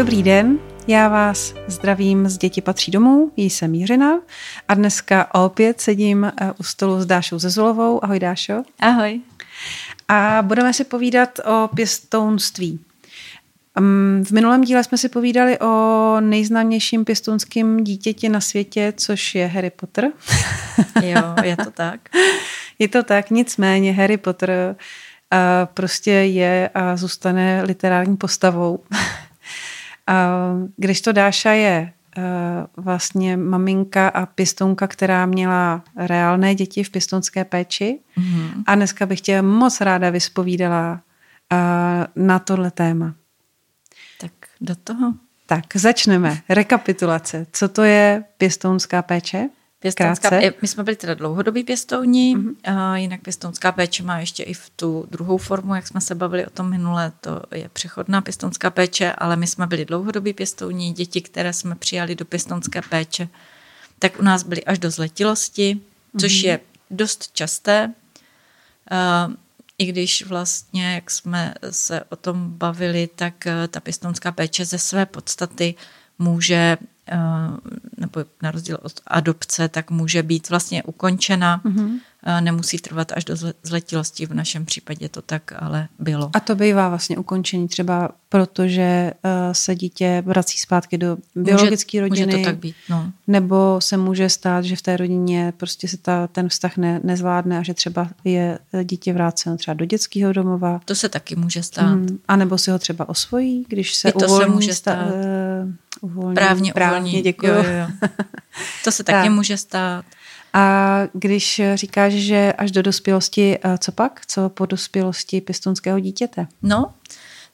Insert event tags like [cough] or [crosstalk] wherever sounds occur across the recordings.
Dobrý den, já vás zdravím z Děti patří domů, jí jsem Jiřina a dneska opět sedím eh, u stolu s Dášou Zezulovou. Ahoj Dášo. Ahoj. A budeme si povídat o pěstounství. Mm, v minulém díle jsme si povídali o nejznámějším pěstounském dítěti na světě, což je Harry Potter. [laughs] Jo, je to tak. je to tak, nicméně Harry Potter uh, prostě je a zůstane literární postavou. [laughs] Když to Dáša je eh, vlastně maminka a pěstounka, která měla reálné děti v pěstounské péči mm-hmm. a dneska bych tě moc ráda vyspovídala eh, na tohle téma. Tak do toho. Tak začneme. Rekapitulace. Co to je pěstounská péče? Pěstounská, my jsme byli teda dlouhodobí pěstouni, mm-hmm. a jinak pěstounská péče má ještě i v tu druhou formu, jak jsme se bavili o tom minule, to je přechodná pěstounská péče, ale my jsme byli dlouhodobí pěstouni, děti, které jsme přijali do pěstounské péče, tak u nás byly až do zletilosti, mm-hmm. což je dost časté, uh, i když vlastně, jak jsme se o tom bavili, tak uh, ta pěstounská péče ze své podstaty může Eh, nebo na rozdíl od adopce, tak může být vlastně ukončena. Mm-hmm. Nemusí trvat až do zletilosti, v našem případě to tak ale bylo. A to bývá vlastně ukončení třeba protože eh, se dítě vrací zpátky do biologické rodiny. Může to tak být, no. Nebo se může stát, že v té rodině prostě se ta, ten vztah ne, nezvládne a že třeba je dítě vráceno třeba do dětského domova. To se taky může stát. Mm, a nebo si ho třeba osvojí, když se I to uvolní. se může stát. Sta, uvolní, právně, právně uvolní. děkuji. Jo, jo, jo. To se taky tak. může stát. A když říkáš, že až do dospělosti, eh, co pak? Co po dospělosti pěstounského dítěte? No,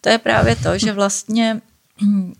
to je právě to, že vlastně uh,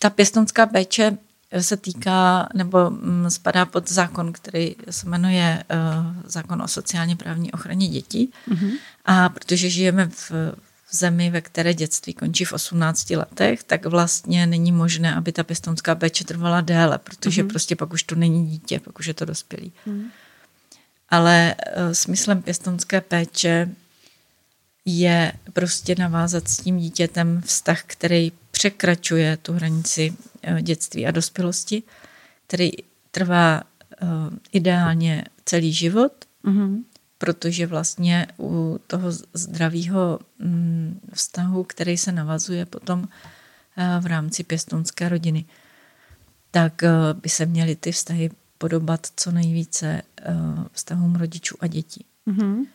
ta pěstounská péče se týká nebo mm, spadá pod zákon, který se jmenuje uh, zákon o sociálně právní ochraně dětí. Mm-hmm. A protože žijeme v, v zemi, ve které dětství končí v 18 letech, tak vlastně není možné, aby ta pěstounská péče trvala déle, protože mm-hmm. prostě pak už to není dítě, pak už je to dospělý. Mm-hmm. Ale uh, smyslem pěstounské péče je prostě navázat s tím dítětem vztah, který překračuje tu hranici uh, dětství a dospělosti, který trvá uh, ideálně celý život, mm-hmm protože vlastně u toho zdravého mm, vztahu, který se navazuje potom eh, v rámci pěstounské rodiny, tak eh, by se měly ty vztahy podobat co nejvíce eh, vztahům rodičů a dětí. Mm-hmm.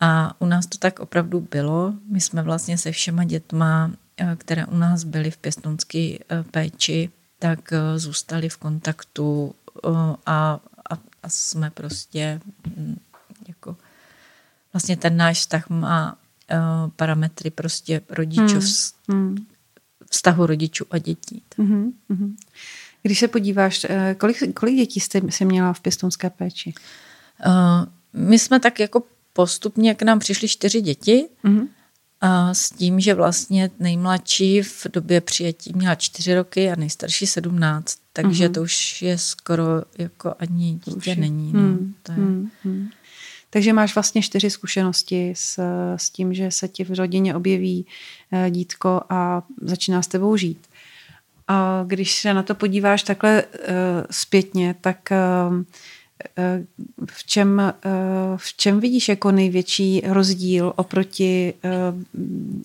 A u nás to tak opravdu bylo. My jsme vlastně se všema dětma, které u nás byly v pěstounské péči, tak zůstali v kontaktu a, a, a jsme prostě mm, vlastně ten náš vztah má uh, parametry prostě rodičů, hmm. hmm. vztahu rodičů a dětí. Hmm. Hmm. Když se podíváš, eh, kolik, kolik dětí jste si měla v pěstounské péči? Uh, my jsme tak jako postupně k nám přišly čtyři děti mm-hmm. a s tím, že vlastně nejmladší v době přijetí měla čtyři roky a nejstarší sedmnáct, takže mm-hmm. to už je skoro jako ani dítě není. No. Mm, to je... mm, takže máš vlastně čtyři zkušenosti s, s tím, že se ti v rodině objeví eh, dítko a začíná s tebou žít. A když se na to podíváš takhle uh, zpětně, tak uh, v čem, v čem vidíš jako největší rozdíl oproti,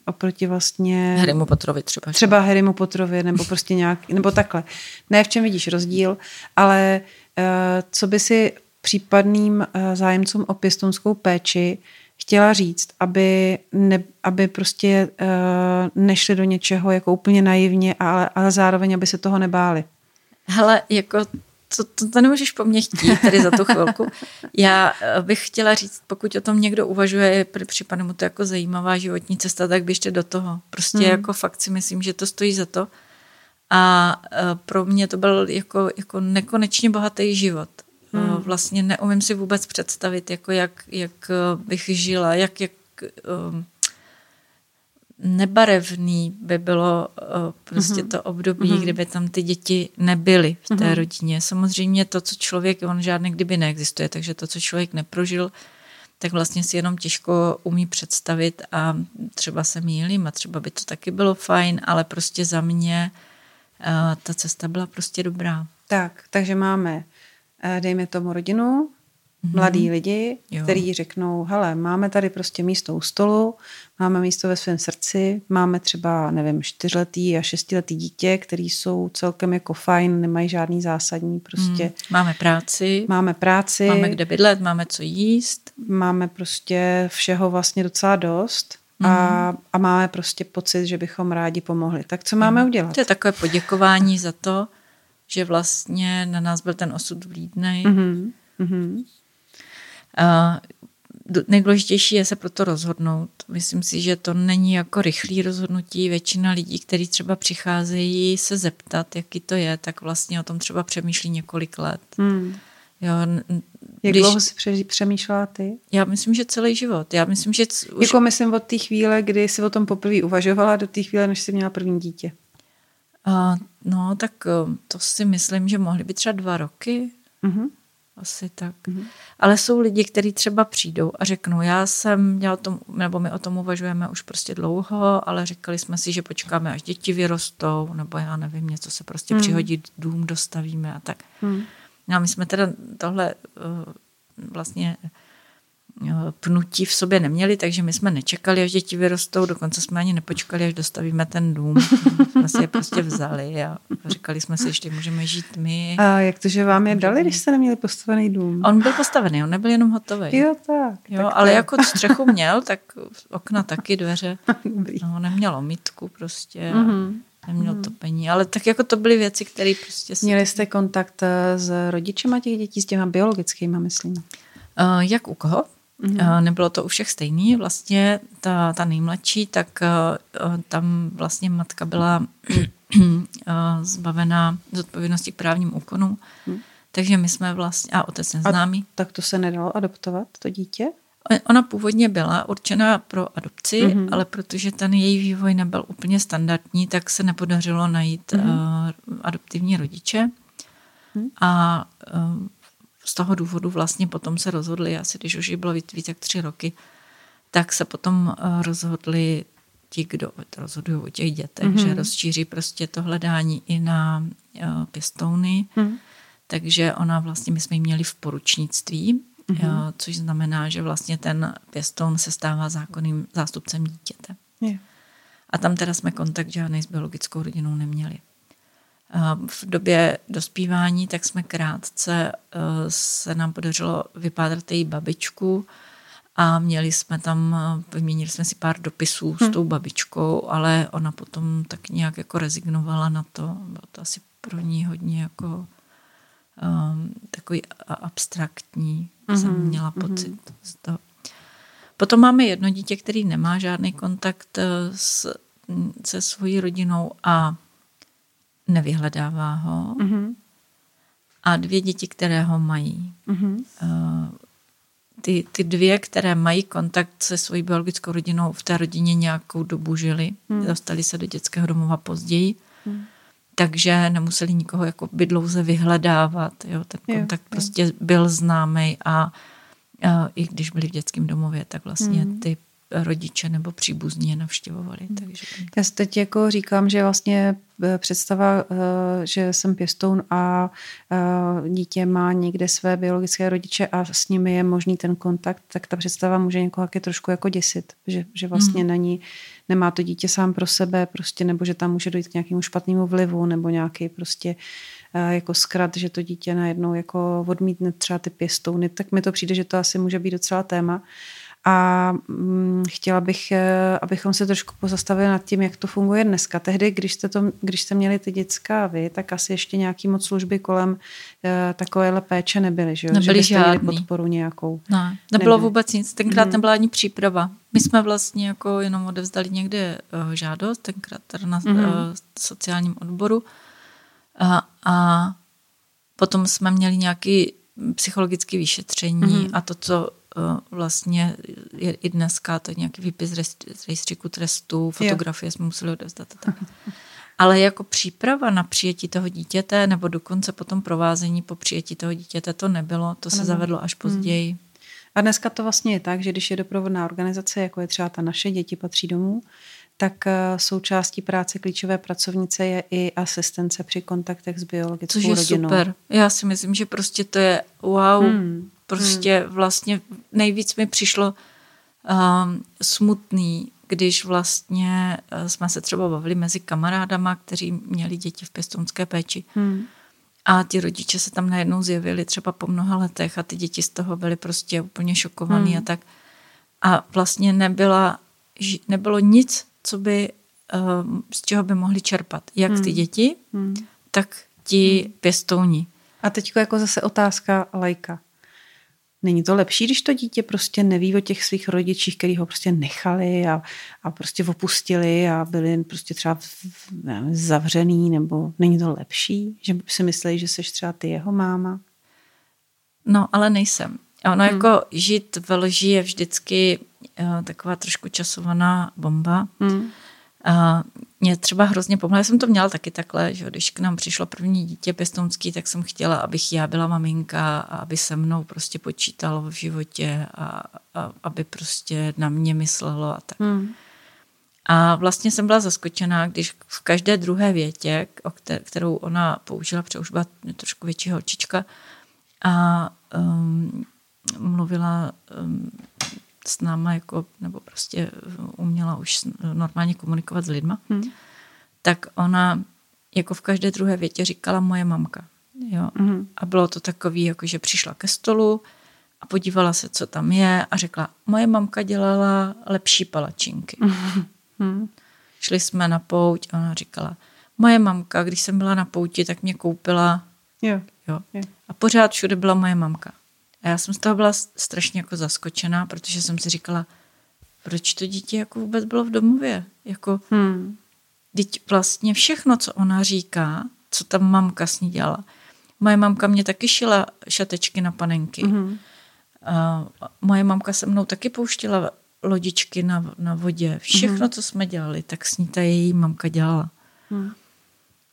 oproti vlastně... Harrymu Potterovi třeba. Třeba Harrymu Potterovi, nebo prostě nějak, nebo takhle. Ne v čem vidíš rozdíl, ale co by si případným zájemcům o pěstounskou péči chtěla říct, aby, ne, aby prostě uh, nešli do něčeho jako úplně naivně, ale, ale zároveň, aby se toho nebáli. Hele, jako to, to, to nemůžeš po mně chtít tady za tu chvilku. Já eh, bych chtěla říct, pokud o tom někdo uvažuje, připadne mu to jako zajímavá životní cesta, tak běžte do toho. Prostě hmm. jako fakt si myslím, že to stojí za to. A eh, pro mě to byl jako, jako nekonečně bohatý život. Hmm. Vlastně neumím si vůbec představit, jako jak, jak bych žila, jak, jak um, nebarevný by bylo uh, prostě hmm. to období, hmm. kdyby tam ty děti nebyly v té hmm. rodině. Samozřejmě to, co člověk, on žádný kdyby neexistuje, takže to, co člověk neprožil, tak vlastně si jenom těžko umí představit a třeba se mýlím a třeba by to taky bylo fajn, ale prostě za mě uh, ta cesta byla prostě dobrá. Tak, takže máme, eh, dejme tomu rodinu, mm-hmm. mladí lidi, jo. kteří řeknou, hele, máme tady prostě místo u stolu, máme místo ve svém srdci, máme třeba, nevím, čtyřletý a šestiletý dítě, který jsou celkem jako fajn, nemají žádný zásadní prostě. Mm, máme práci. Máme práci. Máme kde bydlet, máme co jíst. Máme prostě všeho vlastně docela dost. A, mm. a máme prostě pocit, že bychom rádi pomohli. Tak co máme mm. udělat? To je takové poděkování za to, že vlastně na nás byl ten osud vlídnej. Mm-hmm. Mm-hmm. A nejdůležitější je se proto rozhodnout. Myslím si, že to není jako rychlý rozhodnutí. Většina lidí, kteří třeba přicházejí se zeptat, jaký to je, tak vlastně o tom třeba přemýšlí několik let. Hmm. Jo, Jak když, dlouho jsi přemýšlela ty? Já myslím, že celý život. Já myslím, že... Už... Jako myslím od té chvíle, kdy jsi o tom poprvé uvažovala, do té chvíle, než jsi měla první dítě. Uh, no, tak uh, to si myslím, že mohly být třeba dva roky. Uh-huh. Asi tak. Mm-hmm. Ale jsou lidi, kteří třeba přijdou a řeknou, já jsem, já o tom, nebo my o tom uvažujeme už prostě dlouho, ale říkali jsme si, že počkáme, až děti vyrostou, nebo já nevím, něco se prostě mm. přihodí, dům dostavíme a tak. Mm. No a my jsme teda tohle uh, vlastně pnutí v sobě neměli, takže my jsme nečekali, až děti vyrostou, dokonce jsme ani nepočkali, až dostavíme ten dům. [laughs] jsme si je prostě vzali a říkali jsme si, že můžeme žít my. A jak to, že vám je dali, když jste neměli postavený dům? On byl postavený, on nebyl jenom hotový. Jo, tak. Jo, tak ale to... jako střechu měl, tak okna taky, dveře. [laughs] No, neměl omítku prostě. Mm-hmm. Neměl mm. topení, ale tak jako to byly věci, které prostě... Měli jste kontakt eh, s rodičema těch dětí, s těma biologickými, myslím? Uh, jak u koho? Mm-hmm. Nebylo to u všech stejný. Vlastně ta, ta nejmladší, tak uh, tam vlastně matka byla uh, zbavená z odpovědnosti k právním úkonům. Mm. Takže my jsme vlastně, a otec neznámý. A tak to se nedalo adoptovat, to dítě? Ona původně byla určena pro adopci, mm-hmm. ale protože ten její vývoj nebyl úplně standardní, tak se nepodařilo najít mm-hmm. uh, adoptivní rodiče. Mm-hmm. A uh, z toho důvodu vlastně potom se rozhodli, asi když už bylo víc jak tři roky, tak se potom eh, rozhodli ti, kdo rozhodují o těch dětech, mm-hmm. že rozšíří prostě to hledání i na uh, pěstouny. Mm. Takže ona vlastně, my jsme ji měli v poručnictví, mm-hmm. uh, což znamená, že vlastně ten pěstoun se stává zákonným zástupcem dítěte. Yeah. A tam teda jsme kontakt žádný s biologickou rodinou neměli v době dospívání, tak jsme krátce eh, se nám podařilo vypátrat její babičku a měli jsme tam, eh, vyměnili jsme si pár dopisů hmm. s hm. tou babičkou, ale ona potom tak nějak jako rezignovala na to. Bylo to asi pro ní hodně jako um, takový abstraktní, mm-hmm. jsem měla hm. pocit mm-hmm. z toho. Potom máme jedno dítě, který nemá žádný kontakt eh, s, se svojí rodinou a nevyhledává ho. Mm-hmm. A dvě děti, které ho mají. Mm-hmm. Ty, ty dvě, které mají kontakt se svojí biologickou rodinou, v té rodině nějakou dobu žili. Mm. Dostali se do dětského domova později. Mm. Takže nemuseli nikoho jako by dlouze vyhledávat. Jo? Ten kontakt jo, prostě jo. byl známý a, a i když byli v dětském domově, tak vlastně mm. ty rodiče nebo příbuzní je navštěvovali. Hmm. Takže... Já si teď jako říkám, že vlastně eh, představa, eh, že jsem pěstoun a eh, dítě má někde své biologické rodiče a s nimi je možný ten kontakt, tak ta představa může někoho taky trošku jako děsit, že, že vlastně hmm. není, nemá to dítě sám pro sebe, prostě, nebo že tam může dojít k nějakému špatnému vlivu, nebo nějaký prostě jako zkrat, že to dítě najednou jako odmítne třeba ty pěstouny, tak mi to přijde, že to asi může být docela téma. A hm, chtěla bych, eh, abychom se trošku pozastavili nad tím, jak to funguje dneska. Tehdy, když jste, to, když jste měli ty dětská vy, tak asi ještě nějaký moc služby kolem eh, takovéhle péče nebyly, že jo? Nebyly že žádný. podporu nějakou. Ne, nebylo Nebyli. vůbec nic. Tenkrát hmm. nebyla ani příprava. My jsme vlastně jako jenom odevzdali někde uh, žádost, tenkrát na hmm. sociálním odboru. A, a potom jsme měli nějaký psychologické vyšetření hmm. a to, co Eh, vlastně je i dneska to je nějaký výpis z rejstříku trestů, fotografie jo. jsme museli odevzdat. Tak. [laughs] Ale jako příprava na přijetí toho dítěte nebo dokonce potom provázení po přijetí toho dítěte to nebylo, to se zavedlo až později. Hmm. A dneska to vlastně je tak, že když je doprovodná organizace, jako je třeba ta naše děti patří domů, tak eh, součástí práce klíčové pracovnice je i asistence při kontaktech s biologickou Což je rodinou. super. Já si myslím, že prostě to je wow. Hmm. Prostě hmm. vlastně nejvíc mi přišlo um, smutný, když vlastně uh, jsme se třeba bavili mezi kamarádama, kteří měli děti v pěstounské péči. Hmm. A ti rodiče se tam najednou zjevili třeba po mnoha letech a ty děti z toho byly prostě úplně šokovaný hmm. a tak. A vlastně nebyla, nebylo nic, co by, uh, z čeho by mohli čerpat. Jak hmm. ty děti, hmm. tak ti hmm. pěstouni. A teď jako zase otázka lajka. Není to lepší, když to dítě prostě neví o těch svých rodičích, který ho prostě nechali a, a prostě opustili a byli prostě třeba nevím, zavřený, nebo není to lepší, že si mysleli, že jsi třeba ty jeho máma? No, ale nejsem. Ono hmm. jako žít v lži je vždycky uh, taková trošku časovaná bomba. Hmm. A mě třeba hrozně pomohlo. Já jsem to měla taky takhle, že když k nám přišlo první dítě pěstounský, tak jsem chtěla, abych já byla maminka a aby se mnou prostě počítalo v životě a, a aby prostě na mě myslelo a tak. Hmm. A vlastně jsem byla zaskočená, když v každé druhé větě, kterou ona použila, protože už byla trošku větší holčička, a um, mluvila um, s náma jako, nebo prostě uměla už normálně komunikovat s lidma, hmm. tak ona jako v každé druhé větě říkala moje mamka. Jo? Hmm. A bylo to takový, jako že přišla ke stolu a podívala se, co tam je a řekla, moje mamka dělala lepší palačinky. [laughs] Hmm. Šli jsme na pouť a ona říkala, moje mamka, když jsem byla na pouti, tak mě koupila. Jo. Jo. jo. A pořád všude byla moje mamka. A já jsem z toho byla strašně jako zaskočená, protože jsem si říkala, proč to dítě jako vůbec bylo v domově? Jako, hmm. Teď vlastně všechno, co ona říká, co tam mamka s ní dělala. Moje mamka mě taky šila šatečky na panenky. Hmm. A moje mamka se mnou taky pouštěla lodičky na, na vodě. Všechno, hmm. co jsme dělali, tak s ní ta její mamka dělala. Hmm.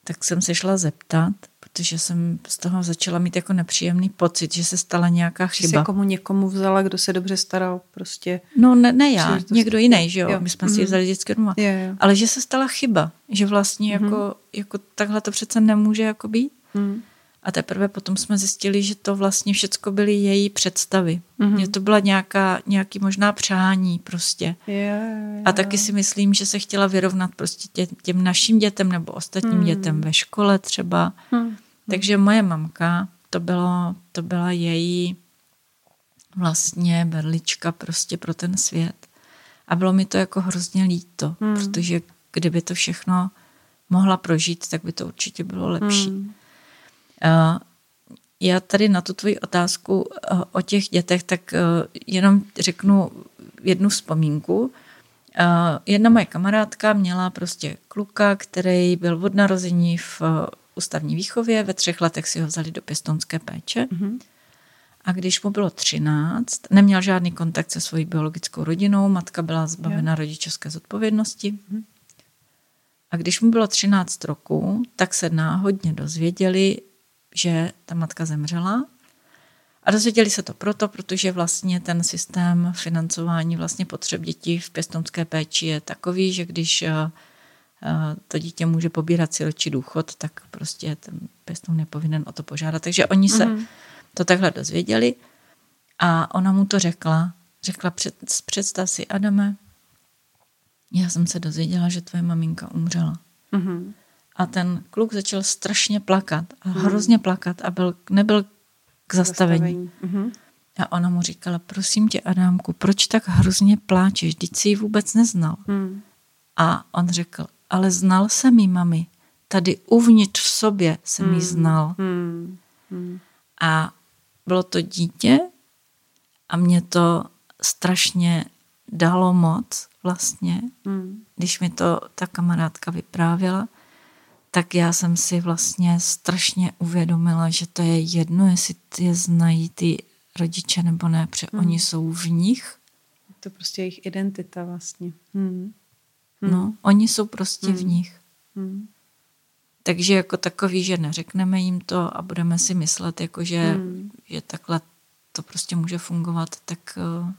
Tak jsem se šla zeptat protože jsem z toho začala mít jako nepříjemný pocit, že se stala nějaká chyba. Že se komu někomu vzala, kdo se dobře staral prostě. No ne, ne já, někdo jiný, že jo? jo. My jsme mm-hmm. si ji mhm. vzali vždycky doma. Jo, jo. Ale že se stala chyba, že vlastně mm-hmm. jako, jako takhle to přece nemůže jako být. Mm. A teprve potom jsme zjistili, že to vlastně všecko byly její představy. Mm-hmm. Že to byla nějaká, nějaký možná přání prostě. Yeah, yeah. A taky si myslím, že se chtěla vyrovnat prostě tě, těm našim dětem nebo ostatním mm. dětem ve škole třeba. Mm. Takže moje mamka, to, bylo, to byla její vlastně berlička prostě pro ten svět. A bylo mi to jako hrozně líto, mm. protože kdyby to všechno mohla prožít, tak by to určitě bylo lepší. Mm. Já tady na tu tvoji otázku eh, o těch dětech, tak eh, jenom řeknu jednu vzpomínku. Eh, jedna moje kamarádka měla prostě kluka, který byl od narození v ústavní výchově, ve třech letech si ho vzali do pěstonské péče. Mm-hmm. A když mu bylo 13, neměl žádný kontakt se svojí biologickou rodinou, matka byla zbavena yeah. rodičovské zodpovědnosti. Mm-hmm. A když mu bylo 13 roků, tak se náhodně dozvěděli, že ta matka zemřela. A dozvěděli se to proto, protože vlastně ten systém financování vlastně potřeb dětí v pěstounské péči je takový, že když eh, to dítě může pobírat siročí důchod, tak prostě ten pěstoun je povinen o to požádat. Takže oni se mm-hmm. to takhle dozvěděli a ona mu to řekla. Řekla, před, představ si, Adame, já jsem se dozvěděla, že tvoje maminka umřela. Mm-hmm. A ten kluk začal strašně plakat a hmm. hrozně plakat a byl, nebyl k zastavení. zastavení. Mm-hmm. A ona mu říkala, prosím tě, Adámku, proč tak hrozně pláčeš? Vždyť si ji vůbec neznal. Mm. A on řekl, ale znal jsem jí, mami. Tady uvnitř v sobě jsem mm. ji znal. Mm. Mm. A bylo to dítě a mě to strašně dalo moc vlastně, mm. když mi to ta kamarádka vyprávěla tak já jsem si vlastně strašně uvědomila, že to je jedno, jestli je znají ty rodiče nebo ne, protože hmm. oni jsou v nich. To prostě jejich identita vlastně. Hmm. Hmm. No, oni jsou prostě hmm. v nich. Hmm. Takže jako takový, že neřekneme jim to a budeme si myslet, jako že, hmm. že takhle to prostě může fungovat, tak uh,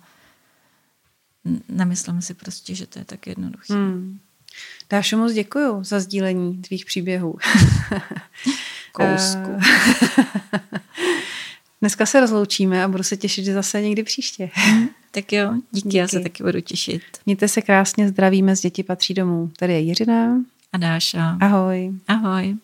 nemyslím si prostě, že to je tak jednoduché. Hmm. Dášu moc děkuju za sdílení tvých příběhů. [laughs] Kousku. Dneska se rozloučíme a budu se těšit, že zase někdy příště. Tak jo, díky, díky, já se taky budu těšit. Mějte se krásně, zdravíme, z děti patří domů. Tady je Jiřina. A Dáša. Ahoj. Ahoj.